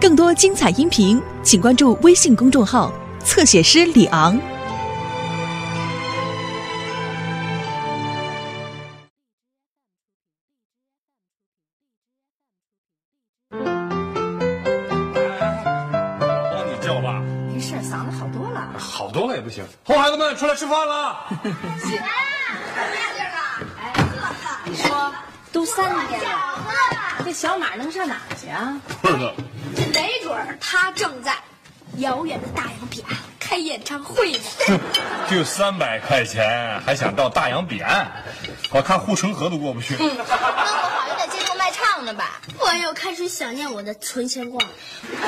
更多精彩音频，请关注微信公众号“侧写师李昂”。帮你叫吧，没事，嗓子好多了。好多了也不行。哄孩子们出来吃饭了。你说都三天了，这小马能上哪儿去啊？不知道，没准儿他正在遥远的大洋彼岸开演唱会呢。就三百块钱，还想到大洋彼岸？我看护城河都过不去。那不好，也得街头卖唱呢吧？我又开始想念我的存钱罐，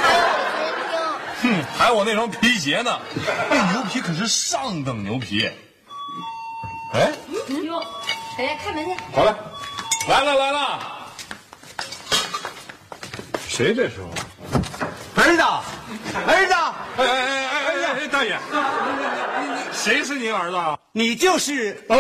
还有我的随身听。哼，还有我那双皮鞋呢，那牛皮可是上等牛皮。哎，哟，谁呀？开门去。好嘞，来了来了。谁这时候？儿子，儿子，哎哎哎哎哎哎，大爷，谁是您儿子啊？你就是啊？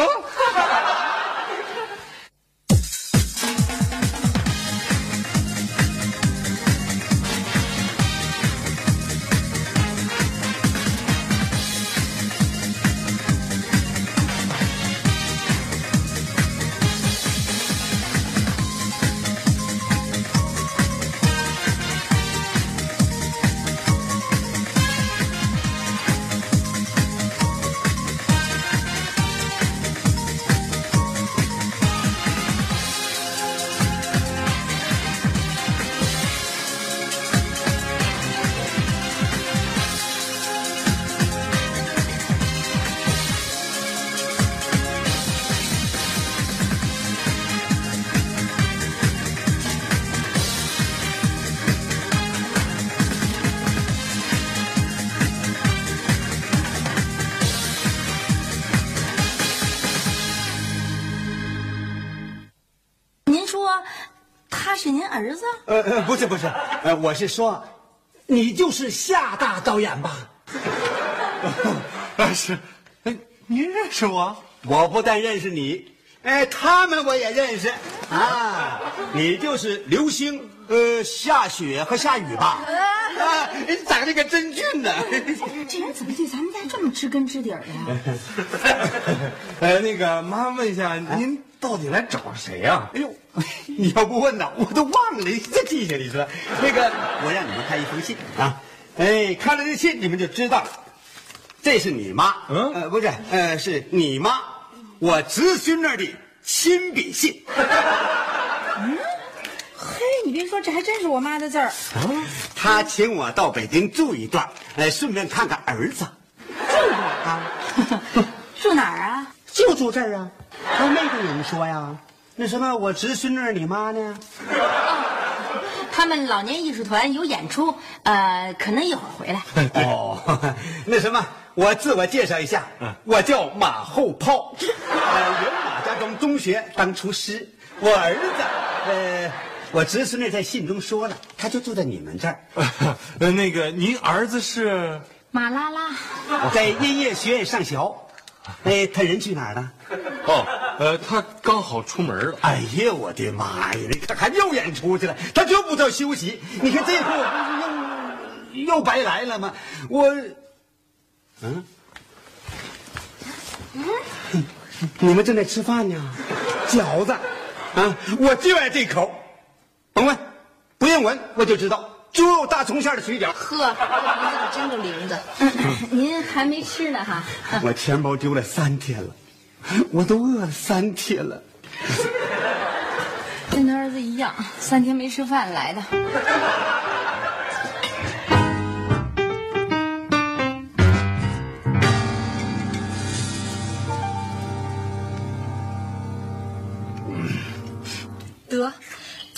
我是说，你就是夏大导演吧？啊 是，哎，您认识我？我不但认识你，哎，他们我也认识啊。你就是流星，呃，下雪和下雨吧？啊，长得可真俊呢。这人怎么对咱们家这么知根知底儿的呀？呃，那个妈问一下，您到底来找谁呀、哎呦，你要不问呢，我都忘了，这记下你说。那个，我让你们看一封信啊，哎，看了这信你们就知道了，这是你妈，嗯呃，不是，呃，是你妈，我侄孙儿的亲笔信。嘿，你别说，这还真是我妈的字儿。他请我到北京住一段，哎，顺便看看儿子，啊，住哪儿啊？就住这儿啊。他没跟你们说呀？那什么，我侄孙女你妈呢？他们老年艺术团有演出，呃，可能一会儿回来。哦，那什么，我自我介绍一下，我叫马后炮，呃，原马家庄中学当厨师。我儿子，呃，我侄孙女在信中说了，他就住在你们这儿，呃，那个您儿子是？马拉拉，在音乐学院上学。哎，他人去哪儿了？哦，呃，他刚好出门了。哎呀，我的妈呀！你看，还又演出去了，他就不知道休息。你看这回我不是又又白来了吗？我，嗯，嗯，你们正在吃饭呢，饺子，啊，我就爱这口，甭问，不用闻我就知道，猪肉大葱馅的水饺。呵，这鼻子可真够灵的。您还没吃呢哈？我钱包丢了三天了，我都饿了三天了。跟他儿子一样，三天没吃饭来的。得，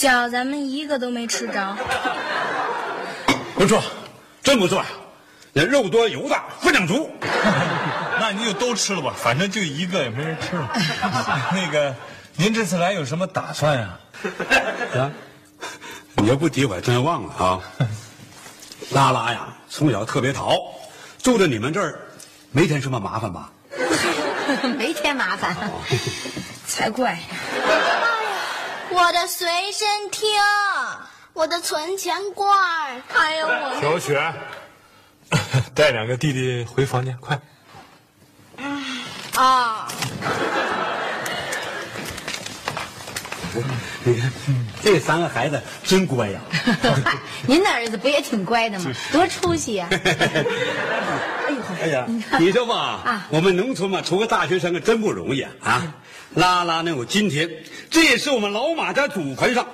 饺咱们一个都没吃着。不错，真不错呀，那肉多油大，分量足。那你就都吃了吧，反正就一个也没人吃了。那个，您这次来有什么打算呀？啊，你要不提我还真忘了啊。拉拉呀，从小特别淘，住在你们这儿，没添什么麻烦吧？没添麻烦，才怪。我的随身听，我我的存钱罐儿。哎呦我，小雪，带两个弟弟回房间，快！啊，你看，这三个孩子真乖呀。嗨，您的儿子不也挺乖的吗？多出息呀！哎呦，哎呀，你说吧，我们农村嘛，出个大学生可，真不容易啊！啊，拉拉能有今天，这也是我们老马家祖坟上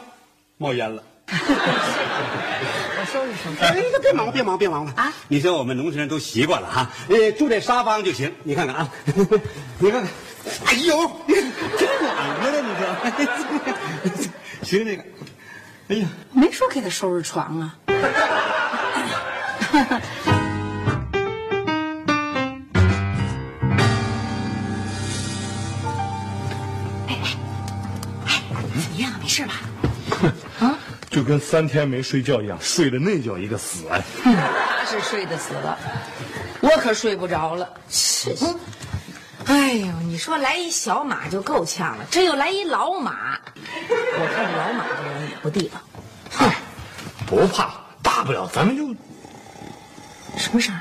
冒烟了。我收拾收拾。哎，别忙，别忙，别忙了啊！你说我们农村人都习惯了哈，呃，住在沙发上就行。你看看啊，你看看，哎呦，真暖和了，你说？行，那个，哎呀，没说给他收拾床啊。怎么样？没事吧？就跟三天没睡觉一样，睡的那叫一个死哎！他是睡得死了，我可睡不着了。是，哎呦，你说来一小马就够呛了，这又来一老马，我看这老马这人也不地道。哼，不怕，大不了咱们就什么事儿？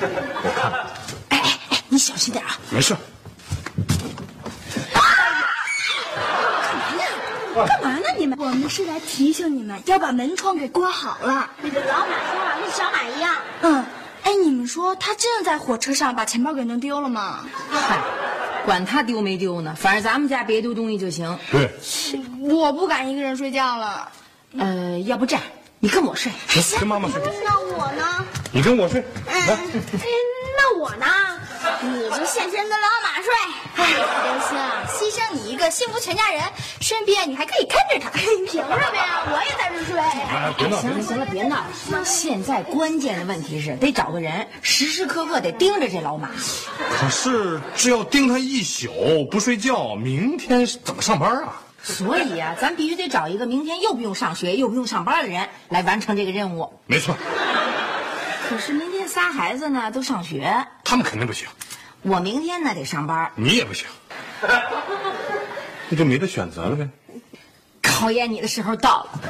我看看，哎哎哎，你小心点啊！没事。干嘛呢你们？我们是来提醒你们要把门窗给关好了。那个老马说话跟小马一样。嗯，哎，你们说他真的在火车上把钱包给弄丢了吗？嗨，管他丢没丢呢，反正咱们家别丢东西就行。对，我不敢一个人睡觉了。呃，要不这样，你跟我睡。行，跟妈妈睡。那我呢？你跟我睡。哎，哎那我呢？你就现身跟老马睡。哎，刘星啊，牺牲你一个，幸福全家人，顺便你还可以看着他。凭什么呀？我也在这睡。哎，别闹，行了行了，别闹。现在关键的问题是得找个人，时时刻刻得盯着这老马。可是这要盯他一宿不睡觉，明天怎么上班啊？所以啊，咱必须得找一个明天又不用上学又不用上班的人来完成这个任务。没错，可是明天仨孩子呢都上学，他们肯定不行，我明天呢得上班，你也不行，那就没得选择了呗。考验你的时候到了。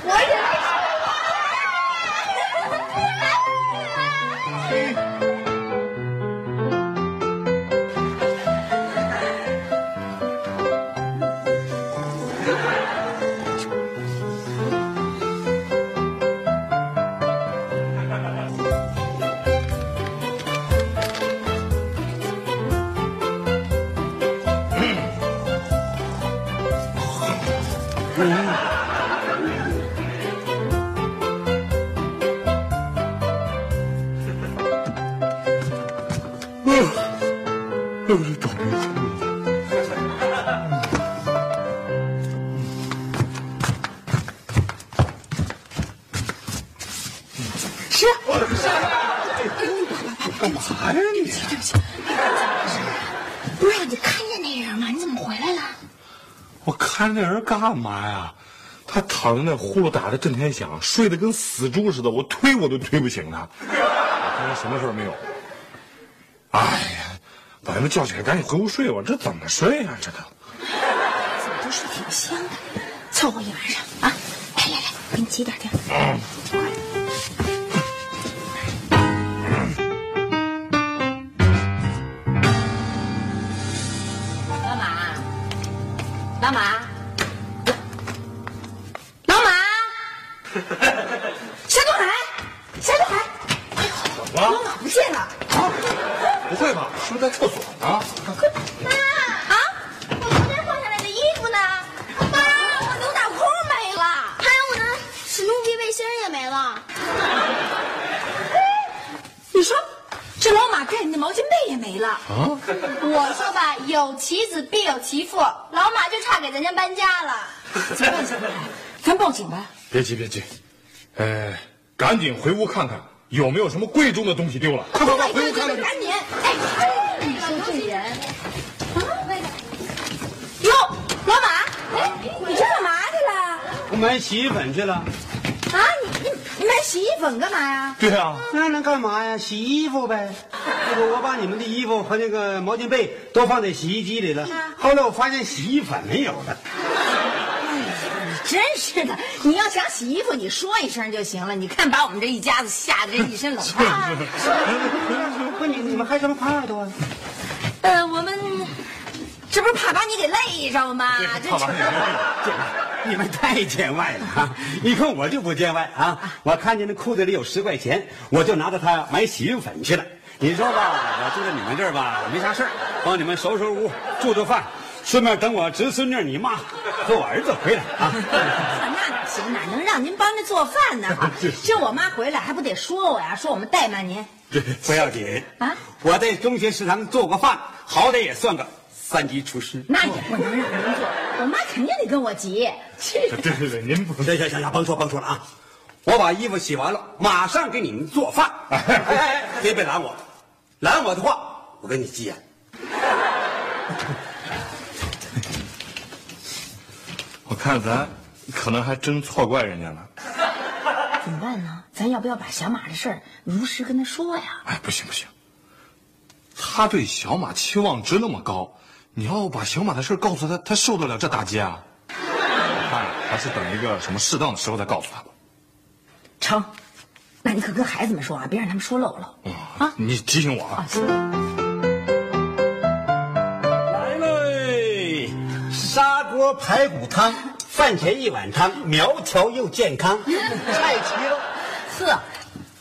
又 是倒霉催。是，干嘛呀你？不是你看见那人吗？你怎么回来了？我看那人干嘛呀？他躺在那呼噜打的震天响，睡得跟死猪似的，我推我都推不醒他。我看他什么事儿没有。哎呀，把他们叫起来，赶紧回屋睡吧。这怎么睡呀、这都。怎么都睡挺香的，凑合一晚上啊！来来来，给你挤点点。老咱报警吧。别急别急，呃，赶紧回屋看看有没有什么贵重的东西丢了。快快快，回屋看看去。赶紧！哎，你说这人，啊，哟，老马，哎，你这干嘛去了？我买洗衣粉去了。啊，你你你买洗衣粉干嘛呀？对啊，那能干嘛呀？洗衣服呗。那个我把你们的衣服和那个毛巾被都放在洗衣机里了。后来我发现洗衣粉没有了。真是的，你要想洗衣服，你说一声就行了。你看，把我们这一家子吓得这一身冷汗。不，你你们还什么耙耳朵？呃，我们这不是怕把你给累着吗？这怕把你你们太见外了啊！你看我就不见外啊！我看见那裤子里有十块钱，我就拿着它买洗衣粉去了。你说吧，我住在你们这儿吧，没啥事儿，帮你们收拾屋、做做饭，顺便等我侄孙女、你妈和我儿子回来啊。那哪行？哪能让您帮着做饭呢？这我妈回来还不得说我呀？说我们怠慢您。不要紧啊！我在中学食堂做过饭，好歹也算个三级厨师。那也不能让您做，我妈肯定得跟我急。对对对，您不行行行行，甭说甭说了啊！我把衣服洗完了，马上给你们做饭。哎哎，别别拦我，拦我的话，我跟你急眼。我看咱可能还真错怪人家了。怎么办呢？咱要不要把小马的事儿如实跟他说呀？哎，不行不行，他对小马期望值那么高，你要把小马的事告诉他，他受得了这打击啊？我看，还是等一个什么适当的时候再告诉他吧。成，那你可跟孩子们说啊，别让他们说漏了。啊，你提醒我啊。来锅排骨汤。饭前一碗汤，苗条又健康，菜齐了。呵，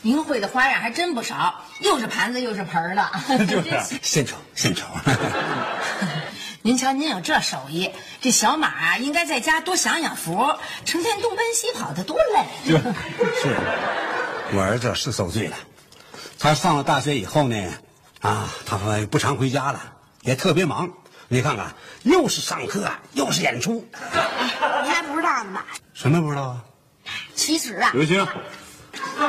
您会的花样还真不少，又是盘子又是盆的，就是献丑献丑。您瞧，您有这手艺，这小马啊，应该在家多享享福，成天东奔西跑的多累。是，我儿子是受罪了。他上了大学以后呢，啊，他说不常回家了，也特别忙。你看看，又是上课，又是演出，你还不知道呢吧？什么不知道啊？其实啊，刘星，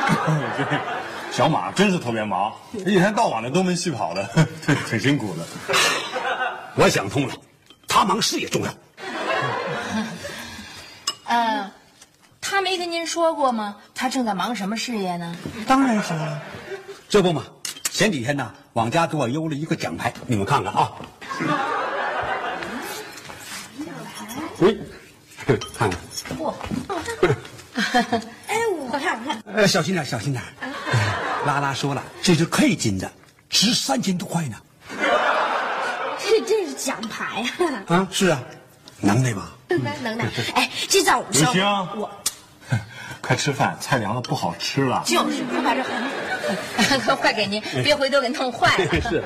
小马真是特别忙，一天到晚的东奔西跑的，挺辛苦的。我想通了，他忙事业重要。呃，他没跟您说过吗？他正在忙什么事业呢？当然是了，这不嘛，前几天呢，往家给我邮了一个奖牌，你们看看啊。哎，看看，嚯！哎，我看我看，呃，小心点，小心点。拉拉说了，这是 K 金的，值三千多块呢。这这是奖牌啊！啊，是啊，能耐吧？能能耐。哎，这在我们刘星，我快吃饭，菜凉了不好吃了。就是，快把这，快给您，别回头给弄坏了。是。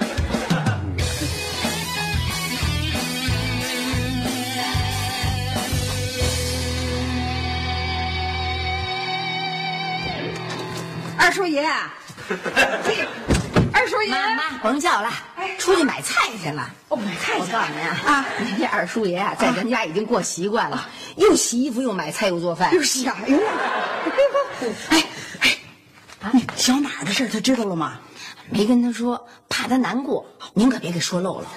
二叔爷，二叔爷，妈妈甭叫了，出去买菜去了。哦，买菜去我告诉您啊，啊，这二叔爷啊，在咱家已经过习惯了，又洗衣服，又买菜，又做饭。又是呀，哎呦，哎小马的事他知道了吗？没跟他说，怕他难过，您可别给说漏了。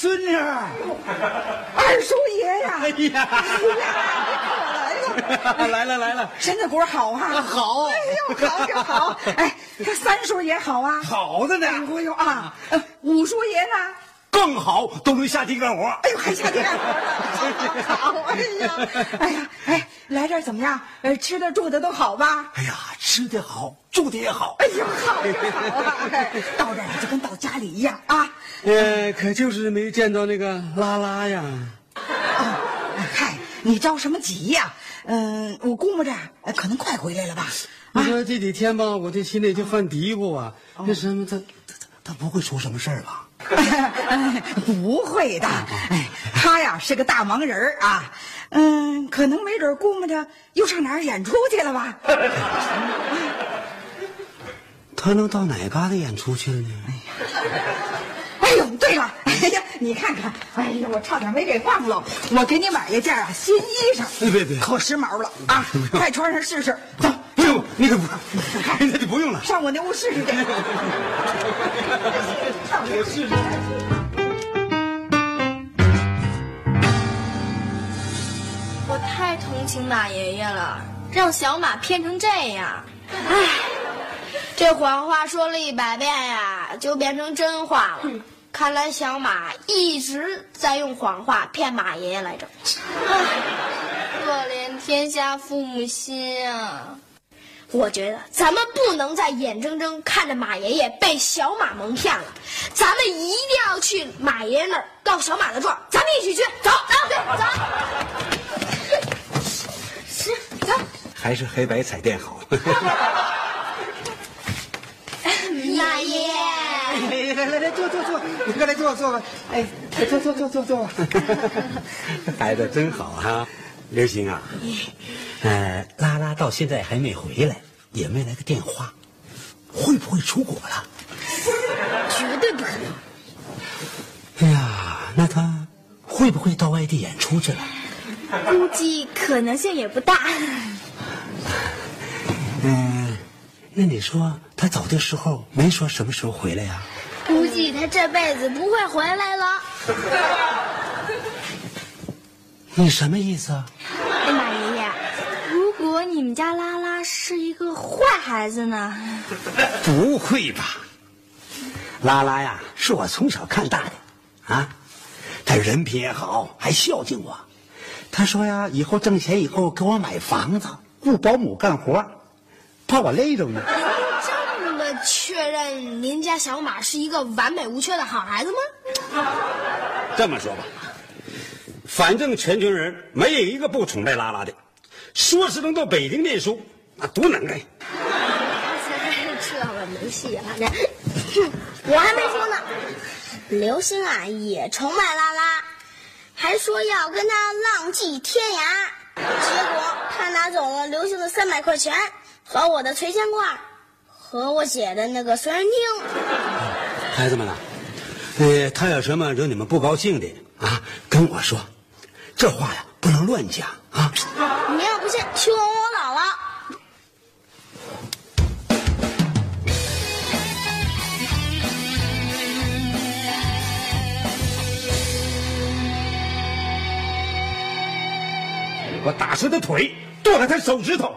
孙女，二叔爷呀！哎呀，哎呀，来了。来了来了，身子骨好啊，好。哎呦，好就好。哎，他三叔也好啊，好的呢，哎呦啊，呃五叔爷呢？更好，都能下地干活。哎呦，还下地干活呢，好，哎呀，哎呀，哎，来这儿怎么样？呃，吃的住的都好吧？哎呀，吃的好，住的也好。哎呦，好就好啊！哎到这儿就跟到家里一样啊。呃，可就是没见到那个拉拉呀。哦，嗨，你着什么急呀？嗯、我估摸着呃可能快回来了吧？你说这几天吧，我这心里就犯嘀咕啊。那什么，他他他他不会出什么事儿吧？哎 不会的，哎，他呀是个大忙人儿啊，嗯，可能没准估摸着又上哪儿演出去了吧？他能到哪嘎达演出去了呢？哎呦，对了，哎呀，你看看，哎呀，我差点没给忘了，我给你买一件啊新衣裳，别别别。可时髦了啊，快穿上试试，走，那个不，那就不用了。上我那屋试试去。上我试试。我太同情马爷爷了，让小马骗成这样。唉，这谎话说了一百遍呀，就变成真话了。看来小马一直在用谎话骗马爷爷来着。唉，可怜天下父母心啊！我觉得咱们不能再眼睁睁看着马爷爷被小马蒙骗了，咱们一定要去马爷爷那儿告小马的状。咱们一起去，走，走，对，走。是，走。还是黑白彩电好。马爷爷，来来来来，坐坐坐，你快来坐坐吧。哎，坐坐坐坐坐吧。孩子真好哈，刘星啊，呃，拉拉到现在还没回来，也没来个电话，会不会出国了？绝对不可能。哎呀，那他会不会到外地演出去了？估计可能性也不大。嗯，那你说他走的时候没说什么时候回来呀？估计他这辈子不会回来了。你什么意思啊？哎，马爷爷，如果你们家拉拉是一个坏孩子呢？不会吧？拉拉呀，是我从小看大的，啊，他人品也好，还孝敬我。他说呀，以后挣钱以后给我买房子，雇保姆干活，怕我累着呢。这么确认您家小马是一个完美无缺的好孩子吗？这么说吧，反正全村人没有一个不崇拜拉拉的，说是能到北京念书，那多能耐！这个没戏了，这我还没说呢。刘星啊，也崇拜拉拉，还说要跟他浪迹天涯。结果他拿走了刘星的三百块钱和我的存钱罐，和我姐的那个随身听。孩子们啊，呃，他有什么惹你们不高兴的啊，跟我说，这话呀不能乱讲啊。你要不信，去问问我姥姥。我打折他腿，剁了他手指头，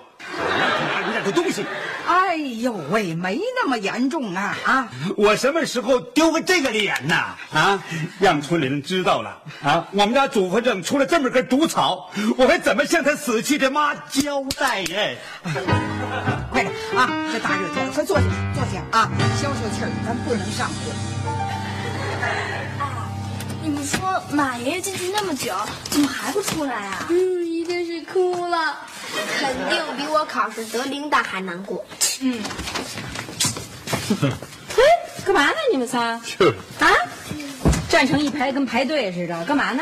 拿人家的东西。哎呦喂，没那么严重啊啊！我什么时候丢过这个脸呐？啊，让村里人知道了啊！我们家祖坟上出了这么根毒草，我还怎么向他死去的妈交代呀？快点啊！这大热天的，快坐下，坐下啊！消消气儿，咱不能上火。你们说马爷爷进去那么久，怎么还不出来啊？嗯，一定是哭了，肯定比我考试得零蛋还难过。嗯，哎，干嘛呢？你们仨就是啊，站成一排跟排队似的，干嘛呢？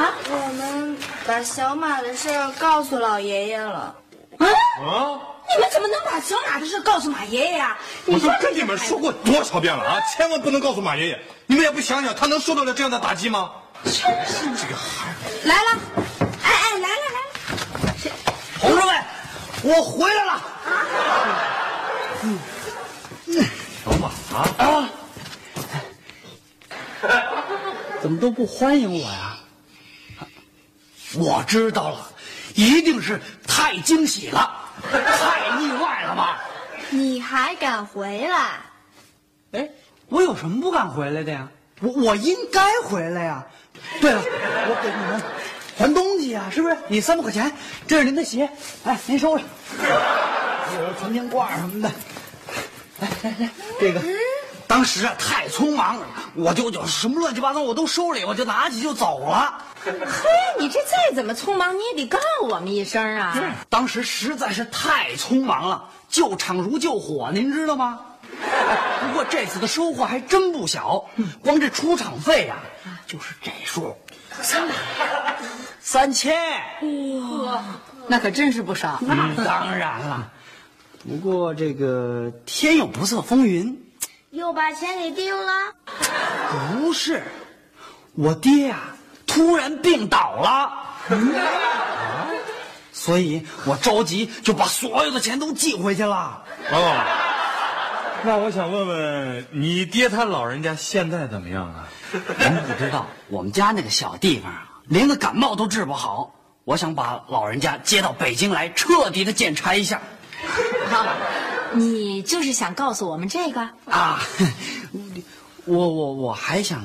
啊我们把小马的事告诉老爷爷了。啊！啊！你们怎么能把小马的事告诉马爷爷呀？我都跟你们说过多少遍了啊！千万不能告诉马爷爷，你们也不想想，他能受得了这样的打击吗？真是这个孩子。来了，哎哎，来了来了，同志们，我回来了。小马啊，啊！怎么都不欢迎我呀？我知道了，一定是太惊喜了，太意外了吧？你还敢回来？哎，我有什么不敢回来的呀？我我应该回来呀。对了，我给你们还东西呀，是不是？你三百块钱，这是您的鞋，哎，您收着。还 有存钱罐什么的，来来来，这个。当时啊太匆忙，我就就什么乱七八糟我都收了，我就拿起就走了。嘿，你这再怎么匆忙，你也得告我们一声啊！当时实在是太匆忙了，救场如救火，您知道吗？哎 不过这次的收获还真不小，光这出场费呀、就是这数，三百，三千。哇那可真是不少。那当然了，不过这个天有不测风云，又把钱给丢了？不是，我爹呀、突然病倒了，所以我着急就把所有的钱都寄回去了。哦，那我想问问你爹他老人家现在怎么样啊？您不知道，我们家那个小地方啊，连个感冒都治不好。我想把老人家接到北京来，彻底的检查一下。你就是想告诉我们这个？啊，我我我还想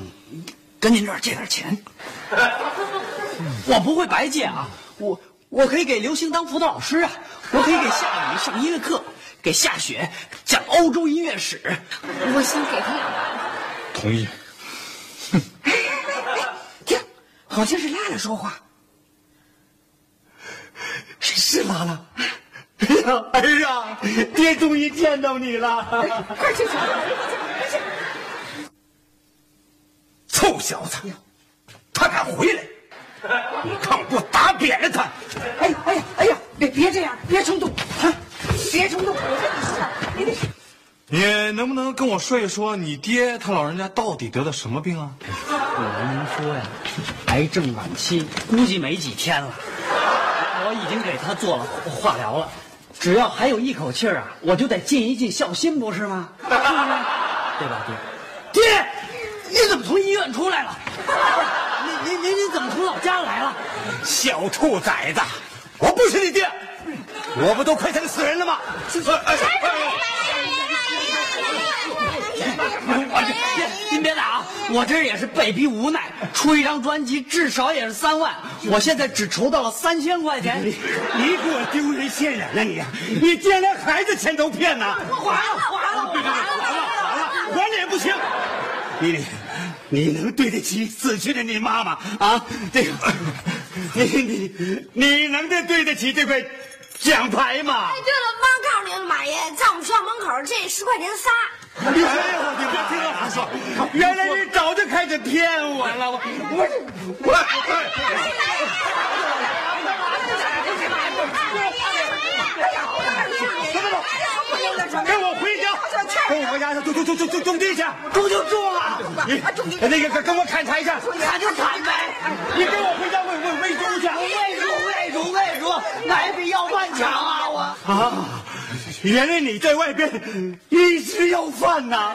跟您这儿借点钱，我不会白借啊，我我可以给刘星当辅导老师啊，我可以给夏雨上音乐课，给夏雪讲欧洲音乐史。我先给他两万。同意。听，好像是拉拉说话。是拉拉。哎呀，儿啊，爹终于见到你了！快去找臭小子，他敢回来！你看我给我打扁了他！哎呀哎呀哎呀！别别这样，别冲动啊！别冲动！我跟你说，你得你能不能跟我说一说，你爹他老人家到底得的什么病啊？我跟您说呀，癌症晚期，估计没几天了。我已经给他做了化疗了，只要还有一口气儿啊，我就得尽一尽孝心，不是吗？是不是？对吧，爹？爹，你怎么从医院出来了？您您您您怎么从老家来了？小兔崽子，我不是你爹，我不都快成死人了吗？哎我这爹，您别打啊！我这也是被逼无奈，出一张专辑至少也是三万，我现在只筹到了三千块钱。你你给我丢人现眼了你！你竟然连孩子钱都骗呢！我！还了，还了，对对对，还了还了，还了也不行。你你你能对得起死去的你妈妈啊？这个，你你你能对对得起这块奖牌吗？哎，对了，妈告诉你了，马爷在我们学校门口这十块钱仨。哎呦，你别听我胡说，原来你早就开始骗我了，我我我。跟我回家，跟我回家，种种种种种种地去，种就种啊！你那个跟跟我砍柴去，砍就砍呗。你跟我回家喂喂喂猪去，喂猪喂猪喂猪，那也比要饭强啊！我啊，原来你在外边一直要饭呐！